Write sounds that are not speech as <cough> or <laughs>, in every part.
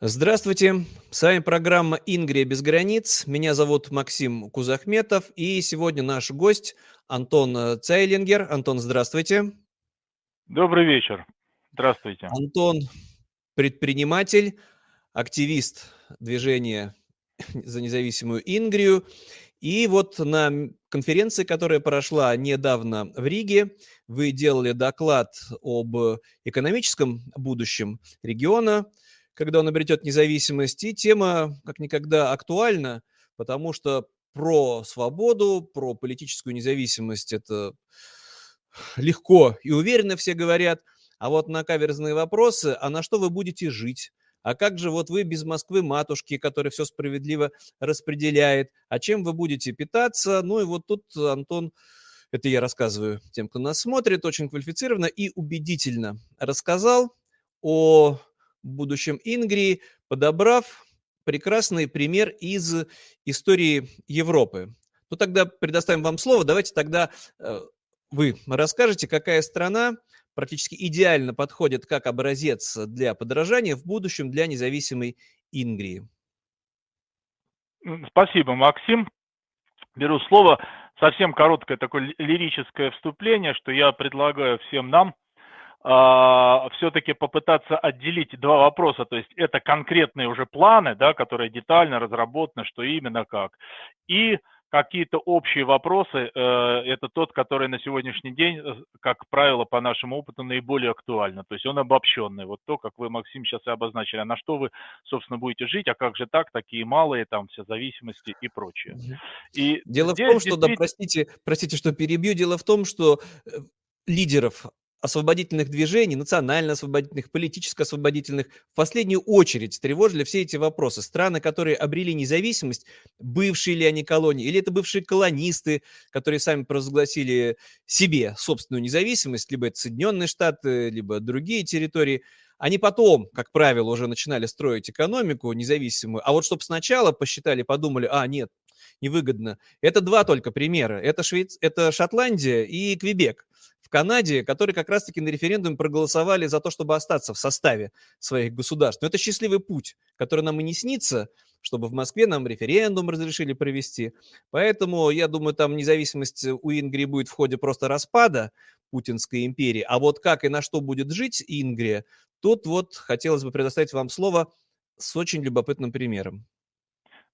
Здравствуйте, с вами программа «Ингрия без границ». Меня зовут Максим Кузахметов, и сегодня наш гость Антон э, Цейлингер. Антон, здравствуйте. Добрый вечер. Здравствуйте. Антон – предприниматель, активист движения за независимую Ингрию. И вот на конференции, которая прошла недавно в Риге, вы делали доклад об экономическом будущем региона – когда он обретет независимость. И тема как никогда актуальна, потому что про свободу, про политическую независимость это легко и уверенно все говорят. А вот на каверзные вопросы, а на что вы будете жить? А как же вот вы без Москвы матушки, которая все справедливо распределяет? А чем вы будете питаться? Ну и вот тут Антон, это я рассказываю тем, кто нас смотрит, очень квалифицированно и убедительно рассказал о будущем Ингрии, подобрав прекрасный пример из истории Европы. Ну, тогда предоставим вам слово. Давайте тогда э, вы расскажете, какая страна практически идеально подходит как образец для подражания в будущем для независимой Ингрии. Спасибо, Максим. Беру слово. Совсем короткое такое лирическое вступление, что я предлагаю всем нам – все-таки попытаться отделить два вопроса, то есть это конкретные уже планы, да, которые детально разработаны, что именно как, и какие-то общие вопросы, э, это тот, который на сегодняшний день, э, как правило, по нашему опыту, наиболее актуально. То есть он обобщенный. Вот то, как вы, Максим, сейчас и обозначили. А на что вы, собственно, будете жить, а как же так, такие малые, там, все зависимости и прочее. И Дело в том, что, действительно... да, простите, простите, что перебью, дело в том, что э, лидеров освободительных движений, национально-освободительных, политическо-освободительных, в последнюю очередь тревожили все эти вопросы. Страны, которые обрели независимость, бывшие ли они колонии, или это бывшие колонисты, которые сами провозгласили себе собственную независимость, либо это Соединенные Штаты, либо другие территории, они потом, как правило, уже начинали строить экономику независимую, а вот чтобы сначала посчитали, подумали, а, нет, невыгодно. Это два только примера. Это, Швейц... это Шотландия и Квебек в Канаде, которые как раз-таки на референдуме проголосовали за то, чтобы остаться в составе своих государств. Но это счастливый путь, который нам и не снится, чтобы в Москве нам референдум разрешили провести. Поэтому, я думаю, там независимость у Ингрии будет в ходе просто распада Путинской империи. А вот как и на что будет жить Ингрия, тут вот хотелось бы предоставить вам слово с очень любопытным примером.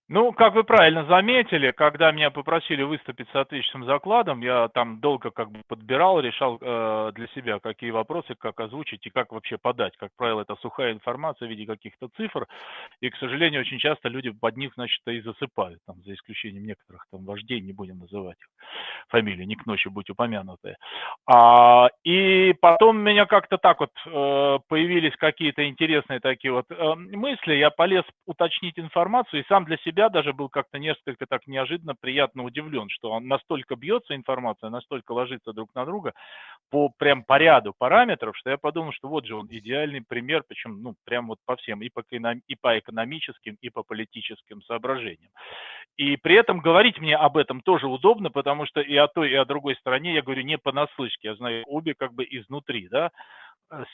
Ну, как вы правильно заметили, когда меня попросили выступить с соответствующим закладом, я там долго как бы подбирал, решал э, для себя, какие вопросы, как озвучить и как вообще подать. Как правило, это сухая информация в виде каких-то цифр, и, к сожалению, очень часто люди под них, значит, и засыпают, там, за исключением некоторых там вождей, не будем называть их фамилии, не к ночи будь упомянутые. А, и потом у меня как-то так вот э, появились какие-то интересные такие вот э, мысли, я полез уточнить информацию и сам для себя себя даже был как-то несколько так неожиданно приятно удивлен, что он настолько бьется информация, настолько ложится друг на друга по прям по ряду параметров, что я подумал, что вот же он идеальный пример, причем ну прям вот по всем, и по, и по экономическим, и по политическим соображениям. И при этом говорить мне об этом тоже удобно, потому что и о той, и о другой стороне я говорю не понаслышке, я знаю обе как бы изнутри, да,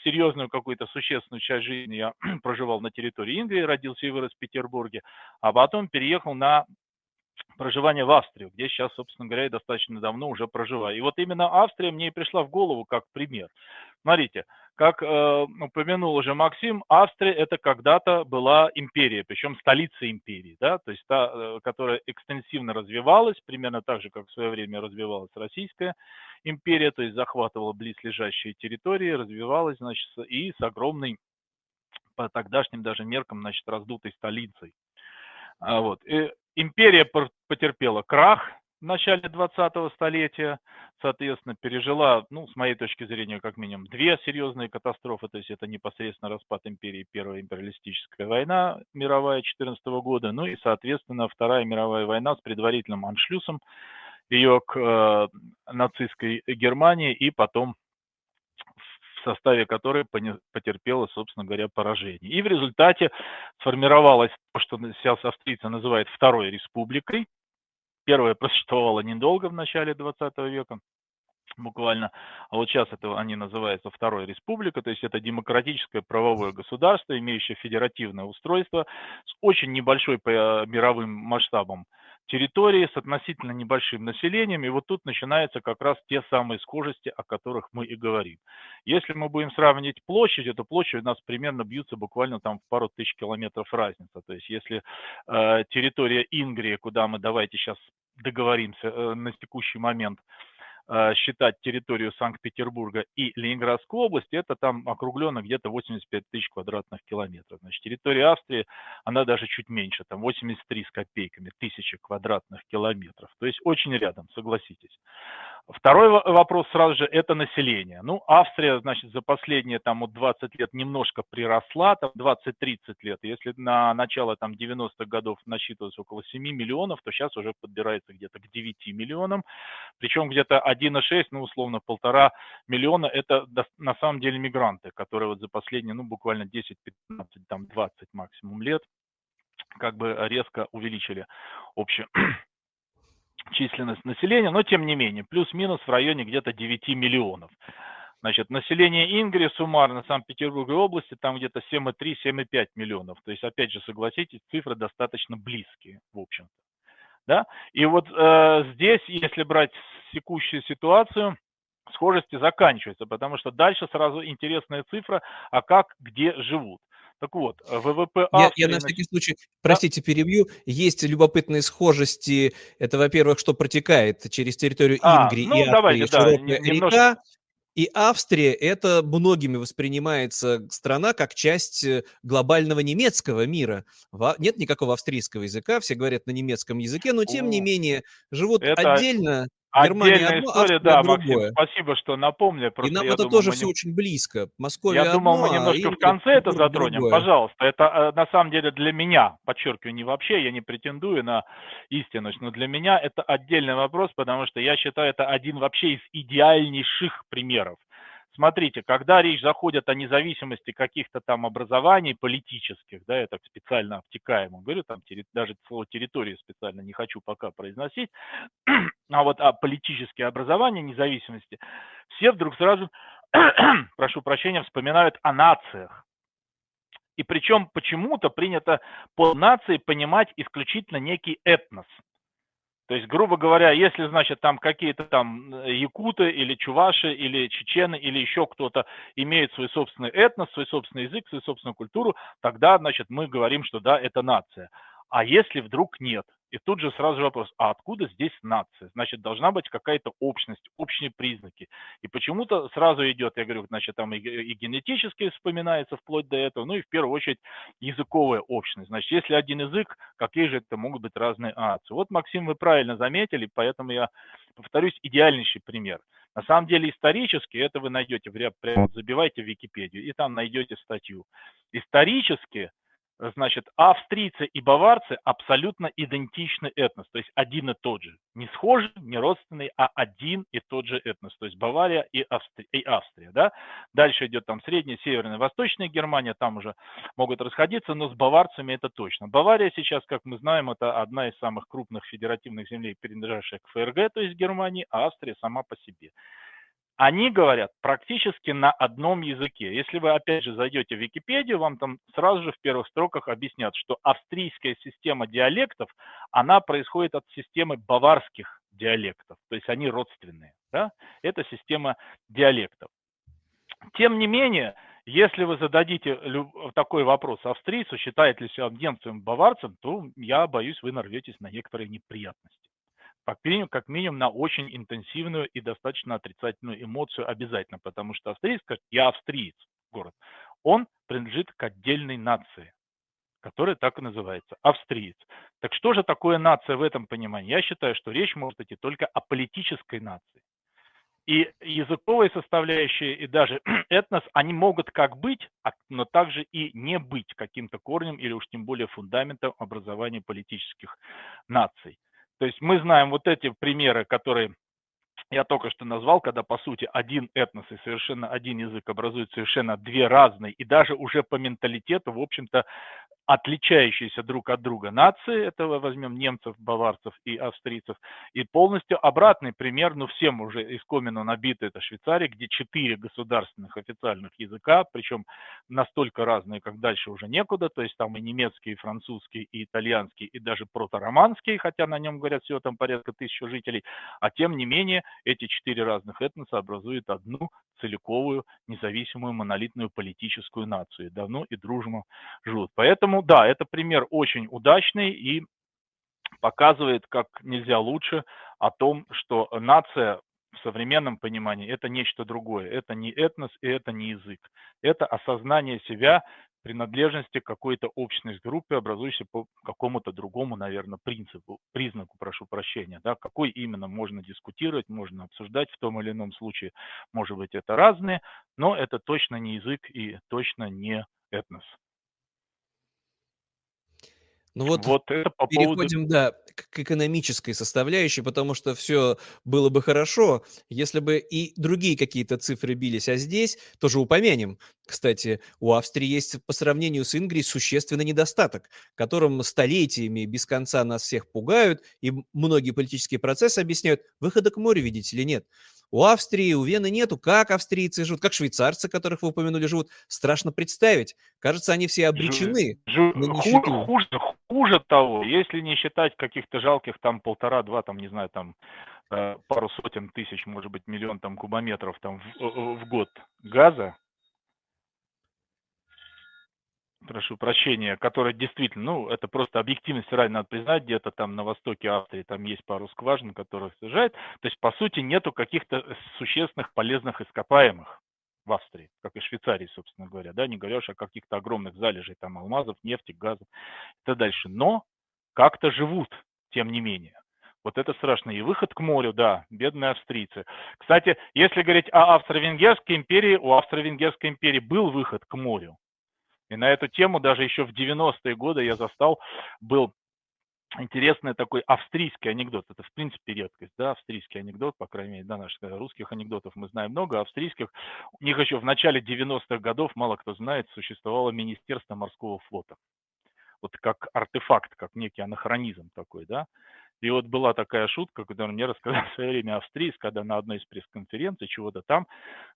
серьезную какую-то существенную часть жизни я <clears throat> проживал на территории Индии, родился и вырос в Петербурге, а потом переехал на проживание в Австрию, где сейчас, собственно говоря, я достаточно давно уже проживаю. И вот именно Австрия мне и пришла в голову как пример. Смотрите, как э, упомянул уже Максим, Австрия это когда-то была империя, причем столица империи, да, то есть та, э, которая экстенсивно развивалась, примерно так же, как в свое время развивалась Российская империя, то есть захватывала близлежащие территории, развивалась, значит, и с огромной, по тогдашним даже меркам, значит, раздутой столицей. А вот. И империя потерпела крах, в начале 20-го столетия, соответственно, пережила, ну, с моей точки зрения, как минимум, две серьезные катастрофы, то есть это непосредственно распад империи, Первая империалистическая война мировая 14 года, ну и, соответственно, Вторая мировая война с предварительным аншлюсом ее к э, нацистской Германии и потом составе которой потерпела, собственно говоря, поражение. И в результате сформировалось то, что сейчас австрийцы называют Второй республикой, Первая <laughs> просуществовала недолго в начале 20 века. буквально. А вот сейчас это они называются Второй Республика, то есть это демократическое правовое государство, имеющее федеративное устройство с очень небольшой по мировым масштабам территории с относительно небольшим населением, и вот тут начинаются как раз те самые схожести, о которых мы и говорим. Если мы будем сравнивать площадь, то площадь у нас примерно бьются буквально там в пару тысяч километров разница. То есть если э, территория Ингрии, куда мы давайте сейчас договоримся э, на текущий момент, Э, считать территорию Санкт-Петербурга и Ленинградской области, это там округленно где-то 85 тысяч квадратных километров. Значит, территория Австрии, она даже чуть меньше, там 83 с копейками тысячи квадратных километров. То есть очень рядом, согласитесь. Второй вопрос сразу же – это население. Ну, Австрия, значит, за последние там вот 20 лет немножко приросла, там 20-30 лет. Если на начало там 90-х годов насчитывалось около 7 миллионов, то сейчас уже подбирается где-то к 9 миллионам. Причем где-то 1,6, ну, условно, полтора миллиона – это на самом деле мигранты, которые вот за последние, ну, буквально 10, 15, там 20 максимум лет как бы резко увеличили общую численность населения, но тем не менее, плюс-минус в районе где-то 9 миллионов. Значит, население Ингрии суммарно Санкт-Петербургской области там где-то 7,3-7,5 миллионов. То есть, опять же, согласитесь, цифры достаточно близкие, в общем-то. Да? И вот э, здесь, если брать текущую ситуацию, схожести заканчиваются, потому что дальше сразу интересная цифра, а как, где живут. Так вот, э, ВВП Австрии... Я, я на всякий случай, простите, перебью. Есть любопытные схожести. Это, во-первых, что протекает через территорию а, Ингрии ну, и Австрии давайте, широкая да, немножко... река. И Австрия это многими воспринимается страна как часть э, глобального немецкого мира. Нет никакого австрийского языка, все говорят на немецком языке, но тем не менее живут это... отдельно Германия Отдельная одно, история, да, Максим, спасибо, что напомнили. Просто и нам это думаю, тоже все не... очень близко. Московия Я думал, мы а немножко а в конце это затронем. Другое. Пожалуйста, это э, на самом деле для меня, подчеркиваю, не вообще, я не претендую на истинность, но для меня это отдельный вопрос, потому что я считаю, это один вообще из идеальнейших примеров Смотрите, когда речь заходит о независимости каких-то там образований политических, да, я так специально обтекаемо говорю, там даже слово территории специально не хочу пока произносить, <clears throat> а вот о политические образования независимости, все вдруг сразу, <clears throat> прошу прощения, вспоминают о нациях. И причем почему-то принято под нацией понимать исключительно некий этнос – то есть, грубо говоря, если, значит, там какие-то там э, якуты или чуваши или чечены или еще кто-то имеет свой собственный этнос, свой собственный язык, свою собственную культуру, тогда, значит, мы говорим, что да, это нация. А если вдруг нет? И тут же сразу вопрос, а откуда здесь нация? Значит, должна быть какая-то общность, общие признаки. И почему-то сразу идет, я говорю, значит, там и, и генетически вспоминается вплоть до этого, ну и в первую очередь языковая общность. Значит, если один язык, какие же это могут быть разные нации? Вот, Максим, вы правильно заметили, поэтому я повторюсь, идеальнейший пример. На самом деле исторически это вы найдете, прямо забивайте в Википедию, и там найдете статью. Исторически значит, австрийцы и баварцы абсолютно идентичный этнос, то есть один и тот же. Не схожий, не родственный, а один и тот же этнос, то есть Бавария и Австрия. И Австрия да? Дальше идет там средняя, северная, восточная Германия, там уже могут расходиться, но с баварцами это точно. Бавария сейчас, как мы знаем, это одна из самых крупных федеративных землей, принадлежащих к ФРГ, то есть Германии, а Австрия сама по себе они говорят практически на одном языке. Если вы, опять же, зайдете в Википедию, вам там сразу же в первых строках объяснят, что австрийская система диалектов, она происходит от системы баварских диалектов, то есть они родственные. Да? Это система диалектов. Тем не менее, если вы зададите такой вопрос австрийцу, считает ли себя немцем баварцем, то я боюсь, вы нарветесь на некоторые неприятности как минимум, как минимум на очень интенсивную и достаточно отрицательную эмоцию обязательно, потому что австриец, как я австриец, город, он принадлежит к отдельной нации, которая так и называется, австриец. Так что же такое нация в этом понимании? Я считаю, что речь может идти только о политической нации. И языковые составляющие, и даже <clears throat> этнос, они могут как быть, а, но также и не быть каким-то корнем или уж тем более фундаментом образования политических наций. То есть мы знаем вот эти примеры, которые я только что назвал, когда по сути один этнос и совершенно один язык образуют совершенно две разные и даже уже по менталитету, в общем-то, отличающиеся друг от друга нации, этого возьмем немцев, баварцев и австрийцев, и полностью обратный пример, ну всем уже искоменно набито это Швейцария, где четыре государственных официальных языка, причем настолько разные, как дальше уже некуда, то есть там и немецкий, и французский, и итальянский, и даже протороманский, хотя на нем говорят всего там порядка тысячи жителей, а тем не менее эти четыре разных этноса образуют одну целиковую, независимую, монолитную политическую нацию. Давно и дружно живут. Поэтому да, это пример очень удачный и показывает как нельзя лучше о том, что нация в современном понимании это нечто другое. Это не этнос и это не язык. Это осознание себя, принадлежности к какой-то общной группе, образующейся по какому-то другому, наверное, принципу, признаку, прошу прощения. Да, какой именно можно дискутировать, можно обсуждать в том или ином случае. Может быть, это разные, но это точно не язык и точно не этнос. Ну вот, вот это по переходим, поводу... да, к экономической составляющей, потому что все было бы хорошо, если бы и другие какие-то цифры бились, а здесь тоже упомянем. Кстати, у Австрии есть по сравнению с Ингрией существенный недостаток, которым столетиями без конца нас всех пугают, и многие политические процессы объясняют, выхода к морю, видите ли, нет. У Австрии, у Вены нету. Как австрийцы живут, как швейцарцы, которых вы упомянули, живут. Страшно представить. Кажется, они все обречены Жу, на нищету. Хуже, хуже того, если не считать каких-то жалких там полтора-два, там, не знаю, там э, пару сотен тысяч, может быть, миллион там кубометров там в, в год газа, прошу прощения, которая действительно, ну, это просто объективность ради надо признать, где-то там на востоке Австрии там есть пару скважин, которые снижают. То есть, по сути, нету каких-то существенных полезных ископаемых в Австрии, как и Швейцарии, собственно говоря, да, не говоря о каких-то огромных залежей там алмазов, нефти, газа и так дальше. Но как-то живут, тем не менее. Вот это страшно. И выход к морю, да, бедные австрийцы. Кстати, если говорить о Австро-Венгерской империи, у Австро-Венгерской империи был выход к морю. И на эту тему даже еще в 90-е годы я застал, был интересный такой австрийский анекдот. Это, в принципе, редкость, да, австрийский анекдот, по крайней мере, да, наших русских анекдотов мы знаем много, австрийских. У них еще в начале 90-х годов, мало кто знает, существовало Министерство морского флота. Вот как артефакт, как некий анахронизм такой, да. И вот была такая шутка, которую мне рассказал в свое время австриец, когда на одной из пресс-конференций чего-то там,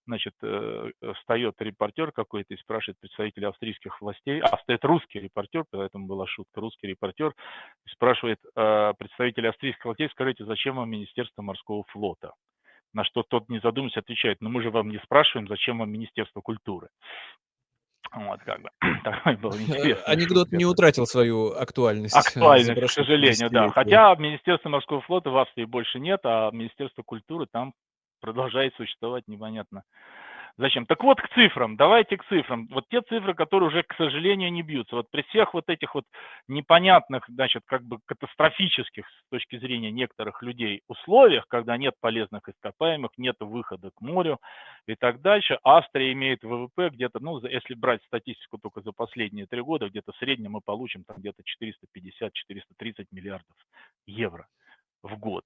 значит, э, встает репортер какой-то и спрашивает представителя австрийских властей, а стоит русский репортер, поэтому была шутка, русский репортер, спрашивает э, представителя австрийских властей, скажите, зачем вам Министерство морского флота? На что тот, не задумываясь, отвечает, ну мы же вам не спрашиваем, зачем вам Министерство культуры. Вот, как бы. <clears throat> Такой был интересный. Анекдот не утратил свою актуальность. Актуальность, к сожалению, да. Хотя Министерства морского флота в Австрии больше нет, а Министерство культуры там продолжает существовать непонятно Зачем? Так вот к цифрам, давайте к цифрам. Вот те цифры, которые уже, к сожалению, не бьются. Вот при всех вот этих вот непонятных, значит, как бы катастрофических с точки зрения некоторых людей условиях, когда нет полезных ископаемых, нет выхода к морю и так дальше, Австрия имеет ВВП где-то, ну, если брать статистику только за последние три года, где-то в среднем мы получим там где-то 450-430 миллиардов евро в год.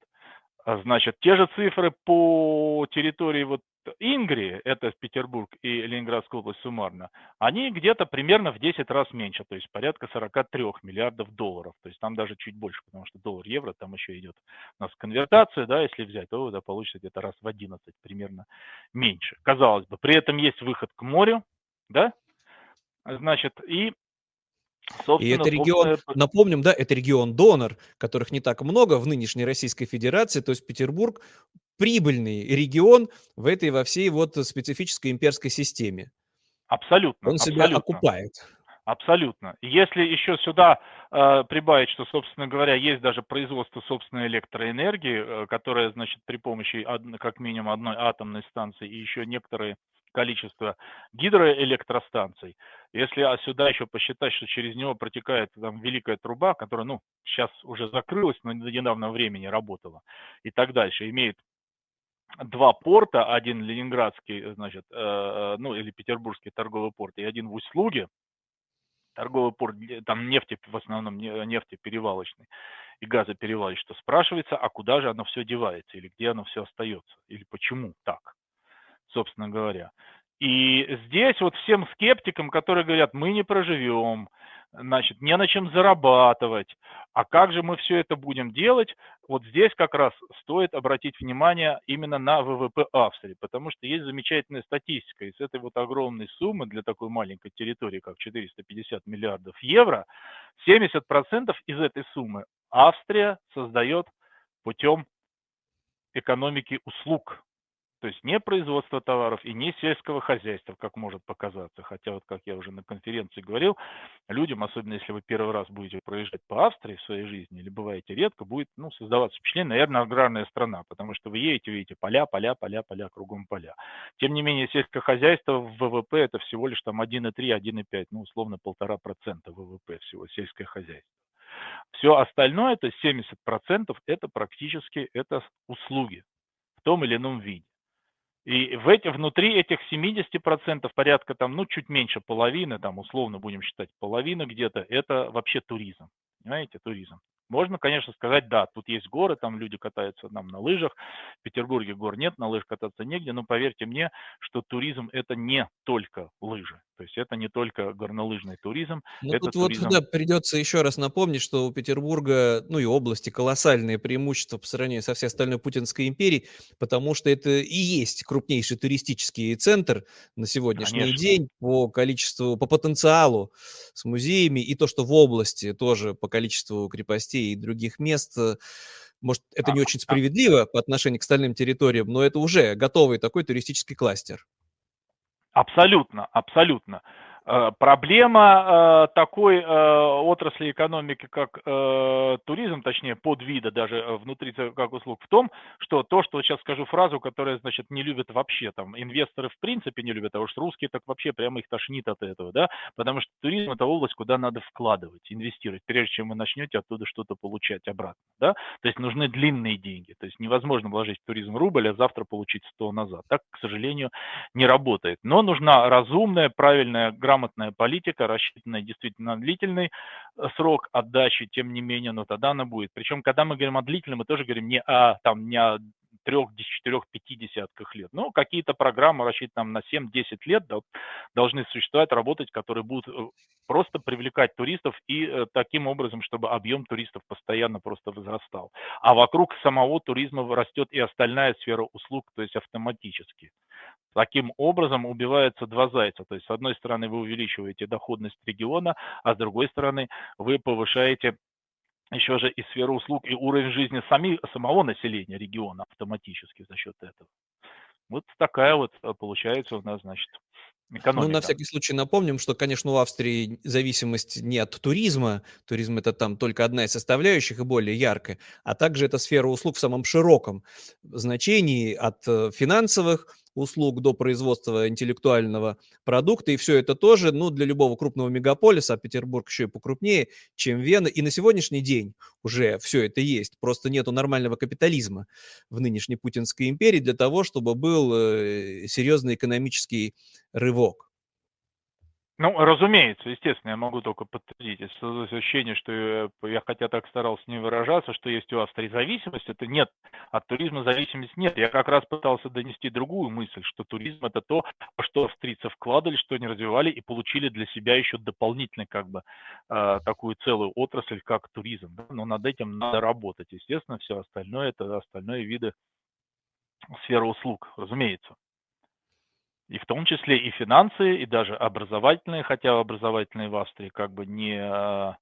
А, значит, те же цифры по территории вот Ингрии, это Петербург и Ленинградская область суммарно, они где-то примерно в 10 раз меньше, то есть порядка 43 миллиардов долларов. То есть там даже чуть больше, потому что доллар-евро, там еще идет у нас конвертация, да, если взять, то да, получится где-то раз в 11 примерно меньше. Казалось бы, при этом есть выход к морю, да, значит, и и это регион, собственно... напомним, да, это регион-донор, которых не так много в нынешней Российской Федерации, то есть Петербург прибыльный регион в этой во всей вот специфической имперской системе. Абсолютно. Он абсолютно. себя окупает. Абсолютно. Если еще сюда э, прибавить, что, собственно говоря, есть даже производство собственной электроэнергии, э, которая, значит, при помощи од, как минимум одной атомной станции и еще некоторые количество гидроэлектростанций. Если а сюда еще посчитать, что через него протекает там великая труба, которая, ну, сейчас уже закрылась, но до недавнего времени работала, и так дальше, имеет два порта, один ленинградский, значит, э, э, ну или петербургский торговый порт, и один в Услуге, торговый порт, там нефти, в основном нефтеперевалочный и газоперевалочный, что спрашивается, а куда же оно все девается, или где оно все остается, или почему так, собственно говоря. И здесь вот всем скептикам, которые говорят, мы не проживем, значит, не на чем зарабатывать. А как же мы все это будем делать? Вот здесь как раз стоит обратить внимание именно на ВВП Австрии, потому что есть замечательная статистика. Из этой вот огромной суммы для такой маленькой территории, как 450 миллиардов евро, 70% из этой суммы Австрия создает путем экономики услуг. То есть не производство товаров и не сельского хозяйства, как может показаться. Хотя вот, как я уже на конференции говорил, людям, особенно если вы первый раз будете проезжать по Австрии в своей жизни или бываете редко, будет ну, создаваться впечатление, наверное, аграрная страна, потому что вы едете, видите поля, поля, поля, поля, кругом поля. Тем не менее, сельское хозяйство в ВВП это всего лишь там 1,3, 1,5, ну, условно, полтора процента ВВП всего сельское хозяйство. Все остальное, то есть 70%, это практически это услуги в том или ином виде. И в эти, внутри этих 70% порядка там, ну, чуть меньше половины, там, условно будем считать половина где-то, это вообще туризм. Понимаете, туризм. Можно, конечно, сказать, да, тут есть горы, там люди катаются там на лыжах. В Петербурге гор нет, на лыжах кататься негде, но поверьте мне, что туризм это не только лыжи. То есть это не только горнолыжный туризм. Ну, это тут туризм... вот да, придется еще раз напомнить, что у Петербурга, ну и области колоссальные преимущества по сравнению со всей остальной Путинской империей, потому что это и есть крупнейший туристический центр на сегодняшний Конечно. день по количеству, по потенциалу с музеями, и то, что в области тоже по количеству крепостей и других мест э, может, это не а, очень а справедливо по отношению к остальным территориям, но это уже готовый такой туристический кластер. Абсолютно, абсолютно. Э, проблема э, такой э, отрасли экономики, как туризм, точнее подвида даже внутри как услуг, в том, что то, что сейчас скажу фразу, которая, значит, не любят вообще, там, инвесторы в принципе не любят, а уж русские так вообще прямо их тошнит от этого, да, потому что туризм это область, куда надо вкладывать, инвестировать, прежде чем вы начнете оттуда что-то получать обратно, да, то есть нужны длинные деньги, то есть невозможно вложить в туризм рубль, а завтра получить 100 назад, так, к сожалению, не работает, но нужна разумная, правильная, грамотная грамотная политика, рассчитанная действительно на длительный э, срок отдачи, тем не менее, но тогда она будет. Причем, когда мы говорим о длительном, мы тоже говорим не о, там, не о трех, четырех, пяти десятках лет. Но какие-то программы рассчитаны на 7-10 лет должны существовать, работать, которые будут э, просто привлекать туристов и э, таким образом, чтобы объем туристов постоянно просто возрастал. А вокруг самого туризма растет и остальная сфера услуг, то есть автоматически. Таким образом убиваются два зайца. То есть, с одной стороны, вы увеличиваете доходность региона, а с другой стороны, вы повышаете еще же и сферу услуг, и уровень жизни сами, самого населения региона автоматически за счет этого. Вот такая вот э, получается у нас, значит, Экономика. Ну, на всякий случай напомним, что, конечно, у Австрии зависимость не от туризма. Туризм – это там только одна из составляющих и более яркая, а также это сфера услуг в самом широком значении от э, финансовых услуг до производства интеллектуального продукта. И все это тоже, ну, для любого крупного мегаполиса, а Петербург еще и покрупнее, чем Вена. И на сегодняшний день уже все это есть. Просто нету нормального капитализма в нынешней Путинской империи для того, чтобы был э, серьезный экономический рывок. Ну, разумеется, естественно, я могу только подтвердить. Если ощущение, что я, я хотя так старался не выражаться, что есть у Австрии зависимость, это нет. От туризма зависимость нет. Я как раз пытался донести другую мысль, что туризм это то, что австрийцы вкладывали, что они развивали и получили для себя еще дополнительно как бы э, такую целую отрасль, как туризм. Но над этим надо работать. Естественно, все остальное это остальные виды сферы услуг, разумеется. И в том числе и финансы, и даже образовательные, хотя образовательные в Австрии как бы не э,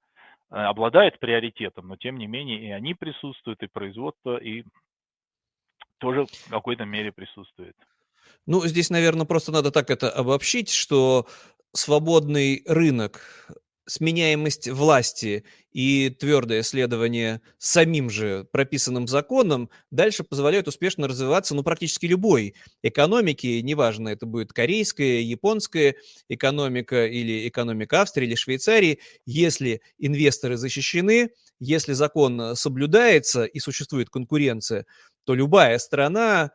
обладают приоритетом, но тем не менее и они присутствуют, и производство, и тоже в какой-то мере присутствует. Ну, здесь, наверное, просто надо так это обобщить, что свободный рынок сменяемость власти и твердое следование самим же прописанным законам дальше позволяют успешно развиваться ну, практически любой экономике, неважно, это будет корейская, японская экономика или экономика Австрии или Швейцарии, если инвесторы защищены, если закон соблюдается и существует конкуренция, то любая страна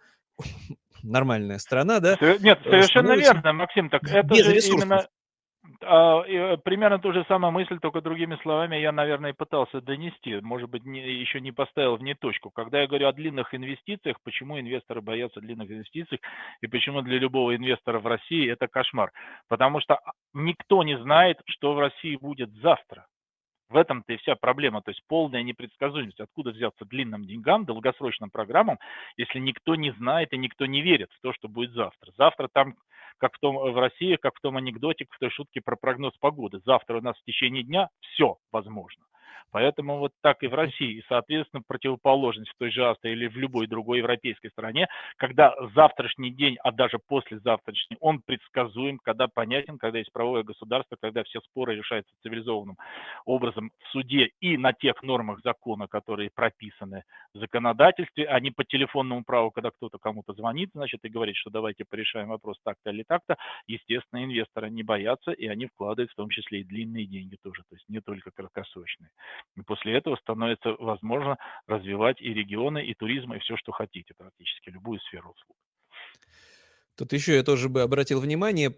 нормальная страна, да? Нет, совершенно верно, Максим. Так это же именно А, э, примерно ту же самую мысль, только другими словами я, наверное, пытался донести. Может быть, не, еще не поставил в ней точку. Когда я говорю о длинных инвестициях, почему инвесторы боятся длинных инвестиций и почему для любого инвестора в России это кошмар? Потому что никто не знает, что в России будет завтра. В этом-то и вся проблема, то есть полная непредсказуемость. Откуда взяться длинным деньгам, долгосрочным программам, если никто не знает и никто не верит в то, что будет завтра. Завтра там, как в, том, в России, как в том анекдоте, в той шутке про прогноз погоды. Завтра у нас в течение дня все возможно. Поэтому вот так и в России. И, соответственно, противоположность в той же Австрии или в любой другой европейской стране, когда завтрашний день, а даже послезавтрашний, он предсказуем, когда понятен, когда есть правовое государство, когда все споры решаются цивилизованным образом в суде и на тех нормах закона, которые прописаны в законодательстве, а не по телефонному праву, когда кто-то кому-то звонит, значит, и говорит, что давайте порешаем вопрос так-то или так-то, естественно, инвесторы не боятся, и они вкладывают в том числе и длинные деньги тоже, то есть не только краткосрочные. И после этого становится возможно развивать и регионы, и туризм, и все, что хотите практически, любую сферу услуг. Тут еще я тоже бы обратил внимание,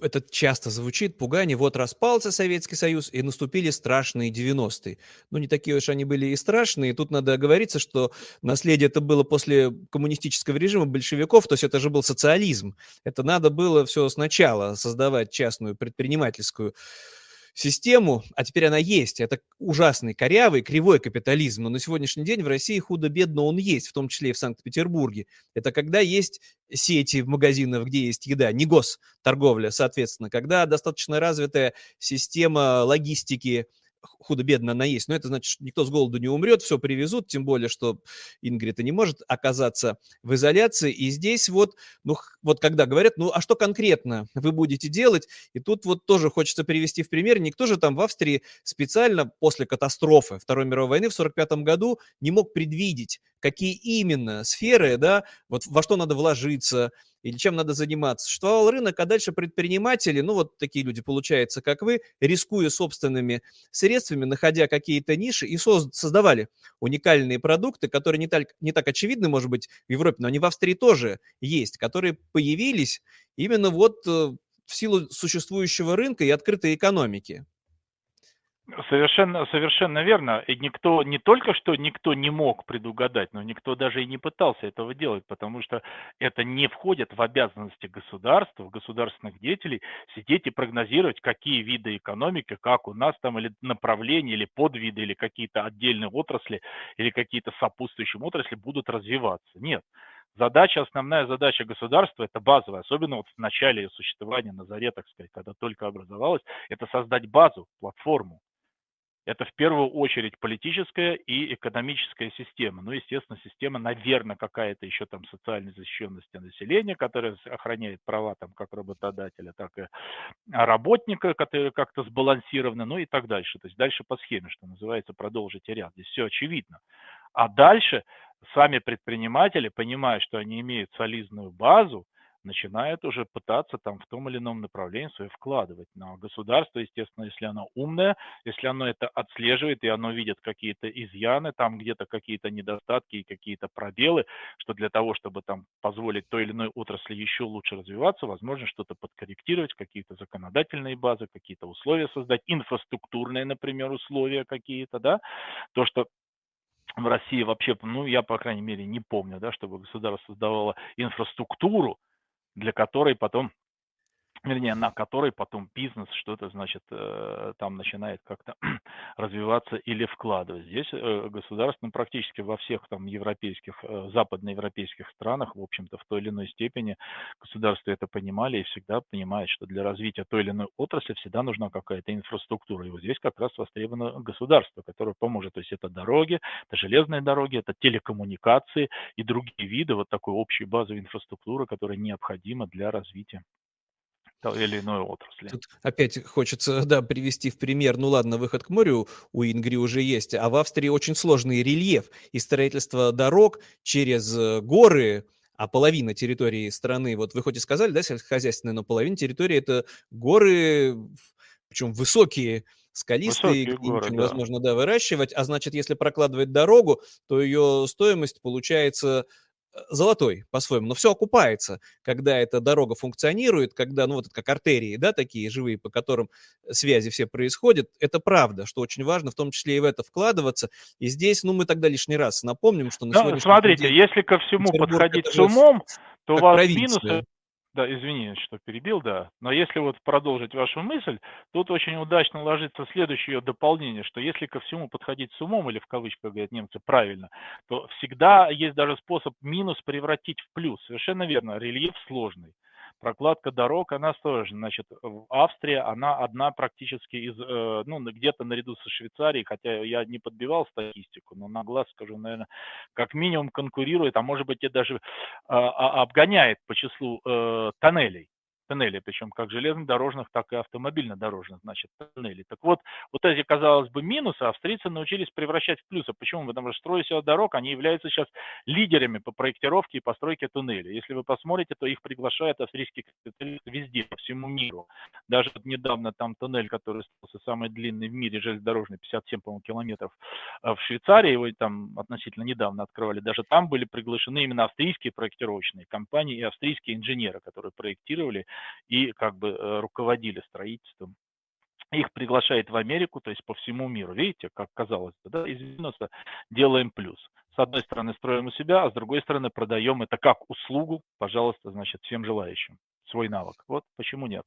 это часто звучит, пугание, вот распался Советский Союз, и наступили страшные 90-е. Ну, не такие уж они были и страшные. Тут надо оговориться, что наследие это было после коммунистического режима большевиков, то есть это же был социализм. Это надо было все сначала создавать частную предпринимательскую систему, а теперь она есть. Это ужасный, корявый, кривой капитализм, но на сегодняшний день в России худо-бедно он есть, в том числе и в Санкт-Петербурге. Это когда есть сети магазинов, где есть еда, не госторговля, соответственно, когда достаточно развитая система логистики, худо-бедно она есть, но это значит, что никто с голоду не умрет, все привезут, тем более, что Ингрид не может оказаться в изоляции. И здесь вот, ну, вот когда говорят, ну, а что конкретно вы будете делать? И тут вот тоже хочется привести в пример, никто же там в Австрии специально после катастрофы Второй мировой войны в 1945 году не мог предвидеть, какие именно сферы, да, вот во что надо вложиться, или чем надо заниматься. Существовал рынок, а дальше предприниматели, ну вот такие люди, получается, как вы, рискуя собственными средствами, находя какие-то ниши, и создавали уникальные продукты, которые не так, не так очевидны, может быть, в Европе, но они в Австрии тоже есть, которые появились именно вот э, в силу существующего рынка и открытой экономики. Совершенно, совершенно верно. И никто, не только что никто не мог предугадать, но никто даже и не пытался этого делать, потому что это не входит в обязанности государства, государственных деятелей сидеть и прогнозировать, какие виды экономики, как у нас там, или направления, или подвиды, или какие-то отдельные отрасли, или какие-то сопутствующие отрасли будут развиваться. Нет. Задача, основная задача государства, это базовая, особенно вот в начале существования, на заре, так сказать, когда только образовалась, это создать базу, платформу, это в первую очередь политическая и экономическая система. Ну, естественно, система, наверное, какая-то еще там социальной защищенности населения, которая охраняет права там как работодателя, так и работника, которые как-то сбалансированы, ну и так дальше. То есть дальше по схеме, что называется, продолжите ряд. Здесь все очевидно. А дальше сами предприниматели, понимая, что они имеют солидную базу, начинает уже пытаться там в том или ином направлении свое вкладывать. Но государство, естественно, если оно умное, если оно это отслеживает и оно видит какие-то изъяны, там где-то какие-то недостатки и какие-то пробелы, что для того, чтобы там позволить той или иной отрасли еще лучше развиваться, возможно, что-то подкорректировать, какие-то законодательные базы, какие-то условия создать, инфраструктурные, например, условия какие-то, да, то, что в России вообще, ну, я, по крайней мере, не помню, да, чтобы государство создавало инфраструктуру, для которой потом вернее, на которой потом бизнес что-то, значит, э, там начинает как-то <clears throat> развиваться или вкладывать. Здесь э, государство ну, практически во всех там европейских, э, западноевропейских странах, в общем-то, в той или иной степени государство это понимали и всегда понимает, что для развития той или иной отрасли всегда нужна какая-то инфраструктура. И вот здесь как раз востребовано государство, которое поможет. То есть это дороги, это железные дороги, это телекоммуникации и другие виды вот такой общей базовой инфраструктуры, которая необходима для развития или иной отрасли. Тут опять хочется, <laughs> да, привести в пример, ну ладно, выход к морю у Ингри уже есть, а в Австрии очень сложный рельеф и строительство дорог через э, горы, а половина территории страны, вот вы хоть и сказали, да, сельскохозяйственная, но половина территории это горы, причем высокие, скалистые, Высокие горы, невозможно, да. да, выращивать, а значит, если прокладывать дорогу, то ее стоимость получается золотой по-своему, но все окупается, когда эта дорога функционирует, когда, ну, вот это как артерии, да, такие живые, по которым связи все происходят, это правда, что очень важно, в том числе и в это вкладываться. И здесь, ну, мы тогда лишний раз напомним, что на ну, сегодняшний смотрите, день... если ко всему подходить с умом, то у вас минусы да, извини, что перебил, да. Но если вот продолжить вашу мысль, тут очень удачно ложится следующее дополнение, что если ко всему подходить с умом, или в кавычках говорят немцы правильно, то всегда есть даже способ минус превратить в плюс. Совершенно верно, рельеф сложный прокладка дорог, она тоже, значит, в Австрии она одна практически из, э, ну, где-то наряду со Швейцарией, хотя я не подбивал статистику, но на глаз скажу, наверное, как минимум конкурирует, а может быть и даже а, а, обгоняет по числу э, тоннелей тоннелей, причем как железнодорожных, так и автомобильно-дорожных, значит, тоннелей. Так вот, вот эти, казалось бы, минусы австрийцы научились превращать в плюсы. Почему? Потому что строя села дорог, они являются сейчас лидерами по проектировке и постройке туннелей. Если вы посмотрите, то их приглашают австрийские специалисты везде, по всему миру. Даже вот недавно там туннель, который стал самый длинный в мире, железнодорожный, 57, по километров а в Швейцарии, его там относительно недавно открывали, даже там были приглашены именно австрийские проектировочные компании и австрийские инженеры, которые проектировали и как бы э, руководили строительством. Их приглашает в Америку, то есть по всему миру. Видите, как казалось бы, да, из минуса делаем плюс. С одной стороны строим у себя, а с другой стороны продаем это как услугу, пожалуйста, значит, всем желающим свой навык. Вот почему нет.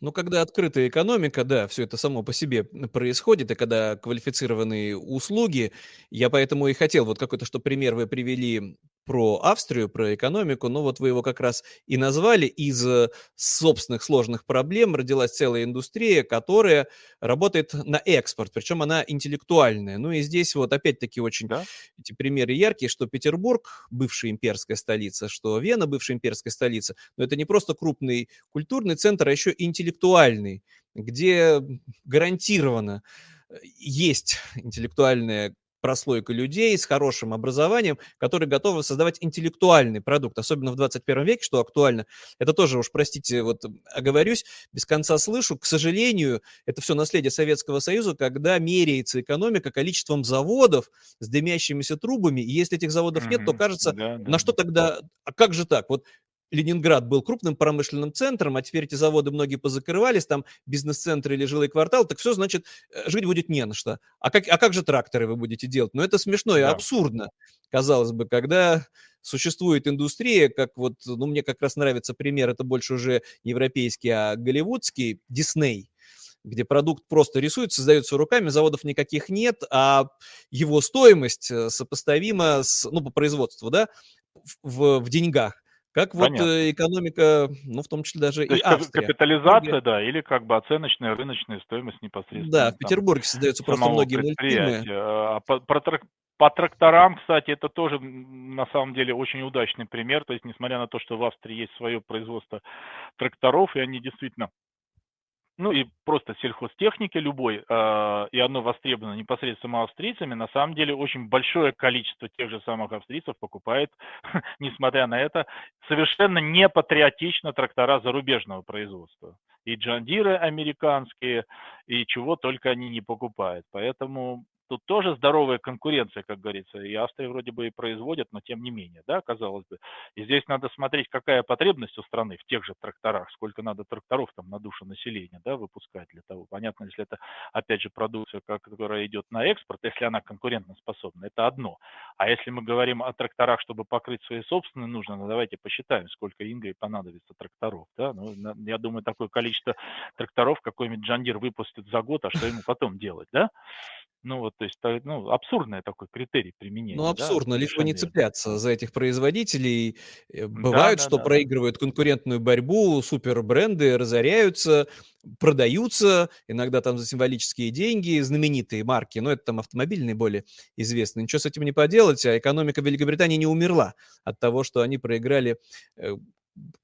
Ну, когда открытая экономика, да, все это само по себе происходит, и когда квалифицированные услуги, я поэтому и хотел, вот какой-то, что пример вы привели про Австрию, про экономику, но вот вы его как раз и назвали. Из э, собственных сложных проблем родилась целая индустрия, которая работает на экспорт, причем она интеллектуальная. Ну и здесь вот опять-таки очень да? эти примеры яркие, что Петербург, бывшая имперская столица, что Вена, бывшая имперская столица, но это не просто крупный культурный центр, а еще интеллектуальный, где гарантированно э, есть <laughs> интеллектуальная прослойка людей с хорошим образованием, которые готовы создавать интеллектуальный продукт, особенно в 21 веке, что актуально. Это тоже уж, простите, вот оговорюсь, без конца слышу. К сожалению, это все наследие Советского Союза, когда меряется экономика количеством заводов с дымящимися трубами, и если этих заводов нет, то кажется, да, да, на что тогда, а как же так? Вот Ленинград был крупным промышленным центром, а теперь эти заводы многие позакрывались, там бизнес-центры или жилые кварталы, так все, значит, э, жить будет не на что. А как, а как же тракторы вы будете делать? Ну, это смешно и да. абсурдно, казалось бы, когда существует индустрия, как вот, ну, мне как раз нравится пример, это больше уже европейский, а голливудский, Дисней, где продукт просто рисуется, создается руками, заводов никаких нет, а его стоимость э, сопоставима с, ну, по производству, да, в, в деньгах как Понятно. вот э, экономика, ну, в том числе даже То и Австрия. Капитализация, да, или как бы оценочная рыночная стоимость непосредственно. Да, в Петербурге создаются просто многие мультфильмы. А по, про, по тракторам, кстати, это тоже на самом деле очень удачный пример. То есть, несмотря на то, что в Австрии есть свое производство тракторов, и они действительно ну и просто сельхозтехники любой, э, и оно востребовано непосредственно австрийцами, на самом деле очень большое количество тех же самых австрийцев покупает, <laughs> несмотря на это, совершенно не патриотично трактора зарубежного производства. И джандиры американские, и чего только они не покупают. Поэтому Тут тоже здоровая конкуренция, как говорится. И Австрия вроде бы и производит, но тем не менее, да, казалось бы. И здесь надо смотреть, какая потребность у страны в тех же тракторах, сколько надо тракторов там на душу населения, да, выпускать для того. Понятно, если это, опять же, продукция, которая идет на экспорт, если она конкурентоспособна, это одно. А если мы говорим о тракторах, чтобы покрыть свои собственные нужды, ну, давайте посчитаем, сколько Ингой понадобится тракторов, да. Ну, я думаю, такое количество тракторов какой-нибудь Джандир выпустит за год, а что ему потом делать, да? Ну, вот, то есть, ну, абсурдный такой критерий применения. Ну, абсурдно, да, лишь бы не цепляться за этих производителей. Э, бывает, да, что да, проигрывают да. конкурентную борьбу, супербренды разоряются, продаются, иногда там за символические деньги, знаменитые марки, но это там автомобильные более известные. Ничего с этим не поделать, а экономика Великобритании не умерла от того, что они проиграли э,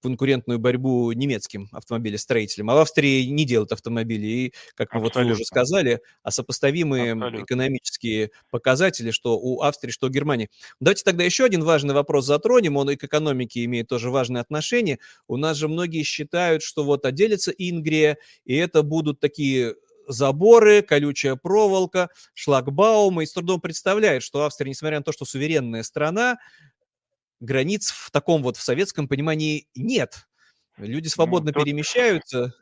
конкурентную борьбу немецким автомобилестроителям. А в Австрии не делают автомобили. И, как мы вот вы уже сказали, а сопоставимые Абсолютно. экономические показатели, что у Австрии, что у Германии. Давайте тогда еще один важный вопрос затронем. Он и к экономике имеет тоже важное отношение. У нас же многие считают, что вот отделится Ингрия, и это будут такие заборы, колючая проволока, шлагбаумы. И с трудом представляют, что Австрия, несмотря на то, что суверенная страна, границ в таком вот в советском понимании нет. Люди ну, свободно ну, перемещаются.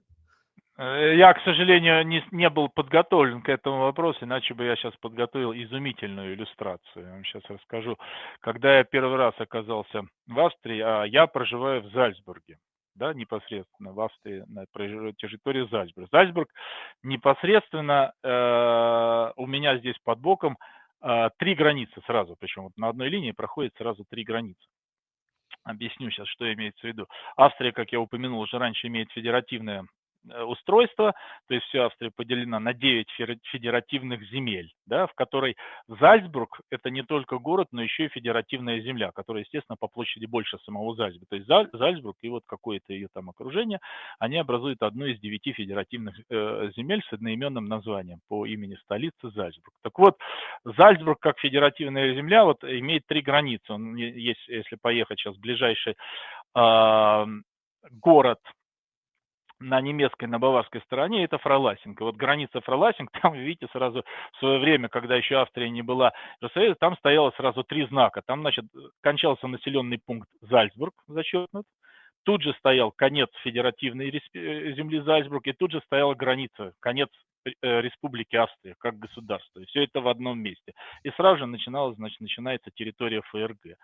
Э, я, к сожалению, не, не был подготовлен к этому вопросу, иначе бы я сейчас подготовил изумительную иллюстрацию. Я вам сейчас расскажу. Когда я первый раз оказался в Австрии, а я проживаю в Зальцбурге, да, непосредственно в Австрии, на территории Зальцбурга. Зальцбург непосредственно э, у меня здесь под боком три границы сразу, причем вот на одной линии проходит сразу три границы. Объясню сейчас, что имеется в виду. Австрия, как я упомянул уже раньше, имеет федеративное устройство, то есть вся Австрия поделена на 9 федеративных земель, да, в которой Зальцбург – это не только город, но еще и федеративная земля, которая, естественно, по площади больше самого Зальцбурга. То есть Зальцбург и вот какое-то ее там окружение, они образуют одну из девяти федеративных э, земель с одноименным названием по имени столицы Зальцбург. Так вот, Зальцбург как федеративная земля вот имеет три границы. Он есть, если поехать сейчас ближайший э, город – на немецкой, на баварской стороне, это Фроласинг. Вот граница Фроласинг, <laughs> там, видите, сразу в свое время, когда еще Австрия не была РСФСР, там стояло сразу три знака. Там, значит, кончался населенный пункт Зальцбург, зачеркнут. Тут же стоял конец федеративной э, земли Зальцбург, и тут же стояла граница, конец Э, Республики Австрия как государство. И все это в одном месте. И сразу же начиналась, значит, начинается территория ФРГ.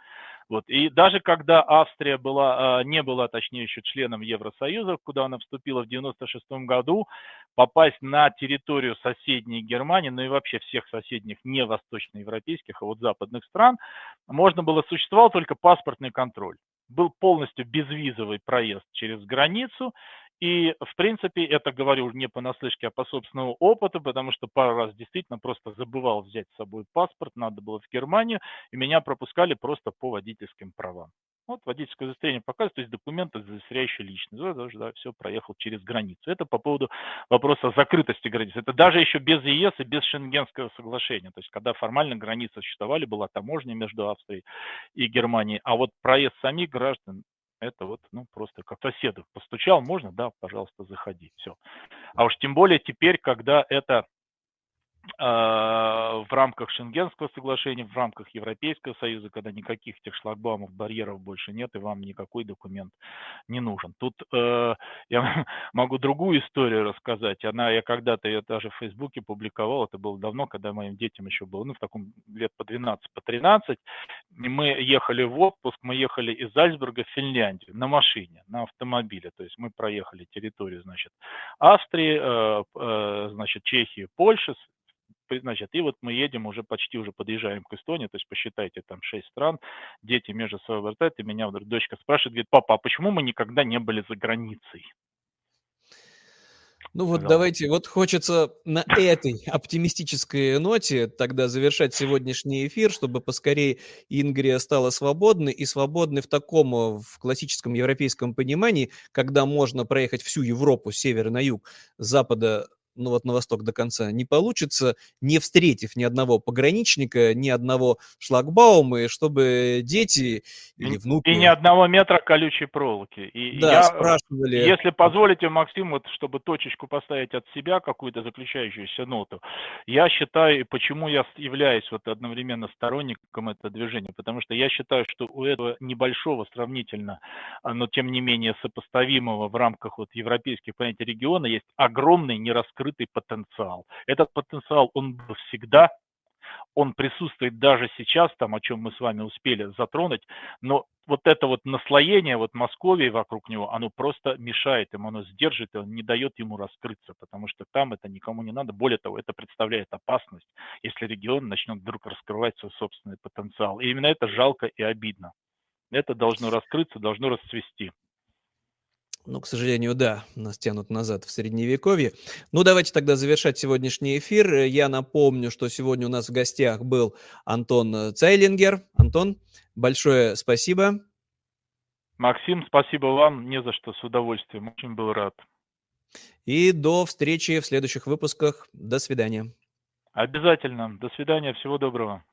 Вот. И даже когда Австрия была, а, не была, точнее, еще членом Евросоюза, куда она вступила в 96 году, попасть на территорию соседней Германии, ну и вообще всех соседних не восточноевропейских, а вот западных стран, можно было, существовал только паспортный контроль был полностью безвизовый проезд через границу, и, в принципе, это говорю не понаслышке, а по собственному опыту, потому что пару раз действительно просто забывал взять с собой паспорт, надо было в Германию, и меня пропускали просто по водительским правам. Вот водительское удостоверение показывает, то есть документы, удостоверяющие личность. Да, даже, да, все проехал через границу. Это по поводу вопроса закрытости границ. Это даже еще без ЕС и без Шенгенского соглашения. То есть когда формально границы существовали, была таможня между Австрией и Германией. А вот проезд самих граждан это вот, ну, просто как соседу постучал, можно, да, пожалуйста, заходи, все. А уж тем более теперь, когда это в рамках Шенгенского соглашения, в рамках Европейского Союза, когда никаких этих шлагбаумов, барьеров больше нет, и вам никакой документ не нужен. Тут э, <laughs> я могу другую историю рассказать. Она, я когда-то ее даже в Фейсбуке публиковал, это было давно, когда моим детям еще было, ну, в таком лет по 12, по 13. Мы ехали в отпуск, мы ехали из Зальцбурга в Финляндию на машине, на автомобиле. То есть мы проехали территорию, значит, Австрии, э, э, значит, Чехии, Польши, значит, и вот мы едем уже почти уже подъезжаем к Эстонии, то есть посчитайте там шесть стран, дети между собой вырастают, и меня вдруг дочка спрашивает, говорит, папа, а почему мы никогда не были за границей? Ну вот давайте, вот хочется на этой оптимистической ноте тогда завершать сегодняшний эфир, чтобы поскорее Ингрия стала свободной и свободной в таком, в классическом европейском понимании, когда можно проехать всю Европу с севера на юг, с запада ну вот на восток до конца не получится, не встретив ни одного пограничника, ни одного шлагбаума, и чтобы дети или внуки... И ни одного метра колючей проволоки. И да, я, спрашивали... Если позволите, Максим, вот чтобы точечку поставить от себя, какую-то заключающуюся ноту, я считаю, почему я являюсь вот одновременно сторонником этого движения, потому что я считаю, что у этого небольшого сравнительно, а, но тем не менее сопоставимого в рамках вот европейских понятий региона есть огромный нераскрытый скрытый потенциал. Этот потенциал, он был всегда, он присутствует даже сейчас, там, о чем мы с вами успели затронуть, но вот это вот наслоение вот Московии вокруг него, оно просто мешает ему, оно сдержит, он не дает ему раскрыться, потому что там это никому не надо. Более того, это представляет опасность, если регион начнет вдруг раскрывать свой собственный потенциал. И именно это жалко и обидно. Это должно раскрыться, должно расцвести. Ну, к сожалению, да, нас тянут назад в Средневековье. Ну, давайте тогда завершать сегодняшний эфир. Я напомню, что сегодня у нас в гостях был Антон Цейлингер. Антон, большое спасибо. Максим, спасибо вам. Не за что, с удовольствием. Очень был рад. И до встречи в следующих выпусках. До свидания. Обязательно. До свидания. Всего доброго.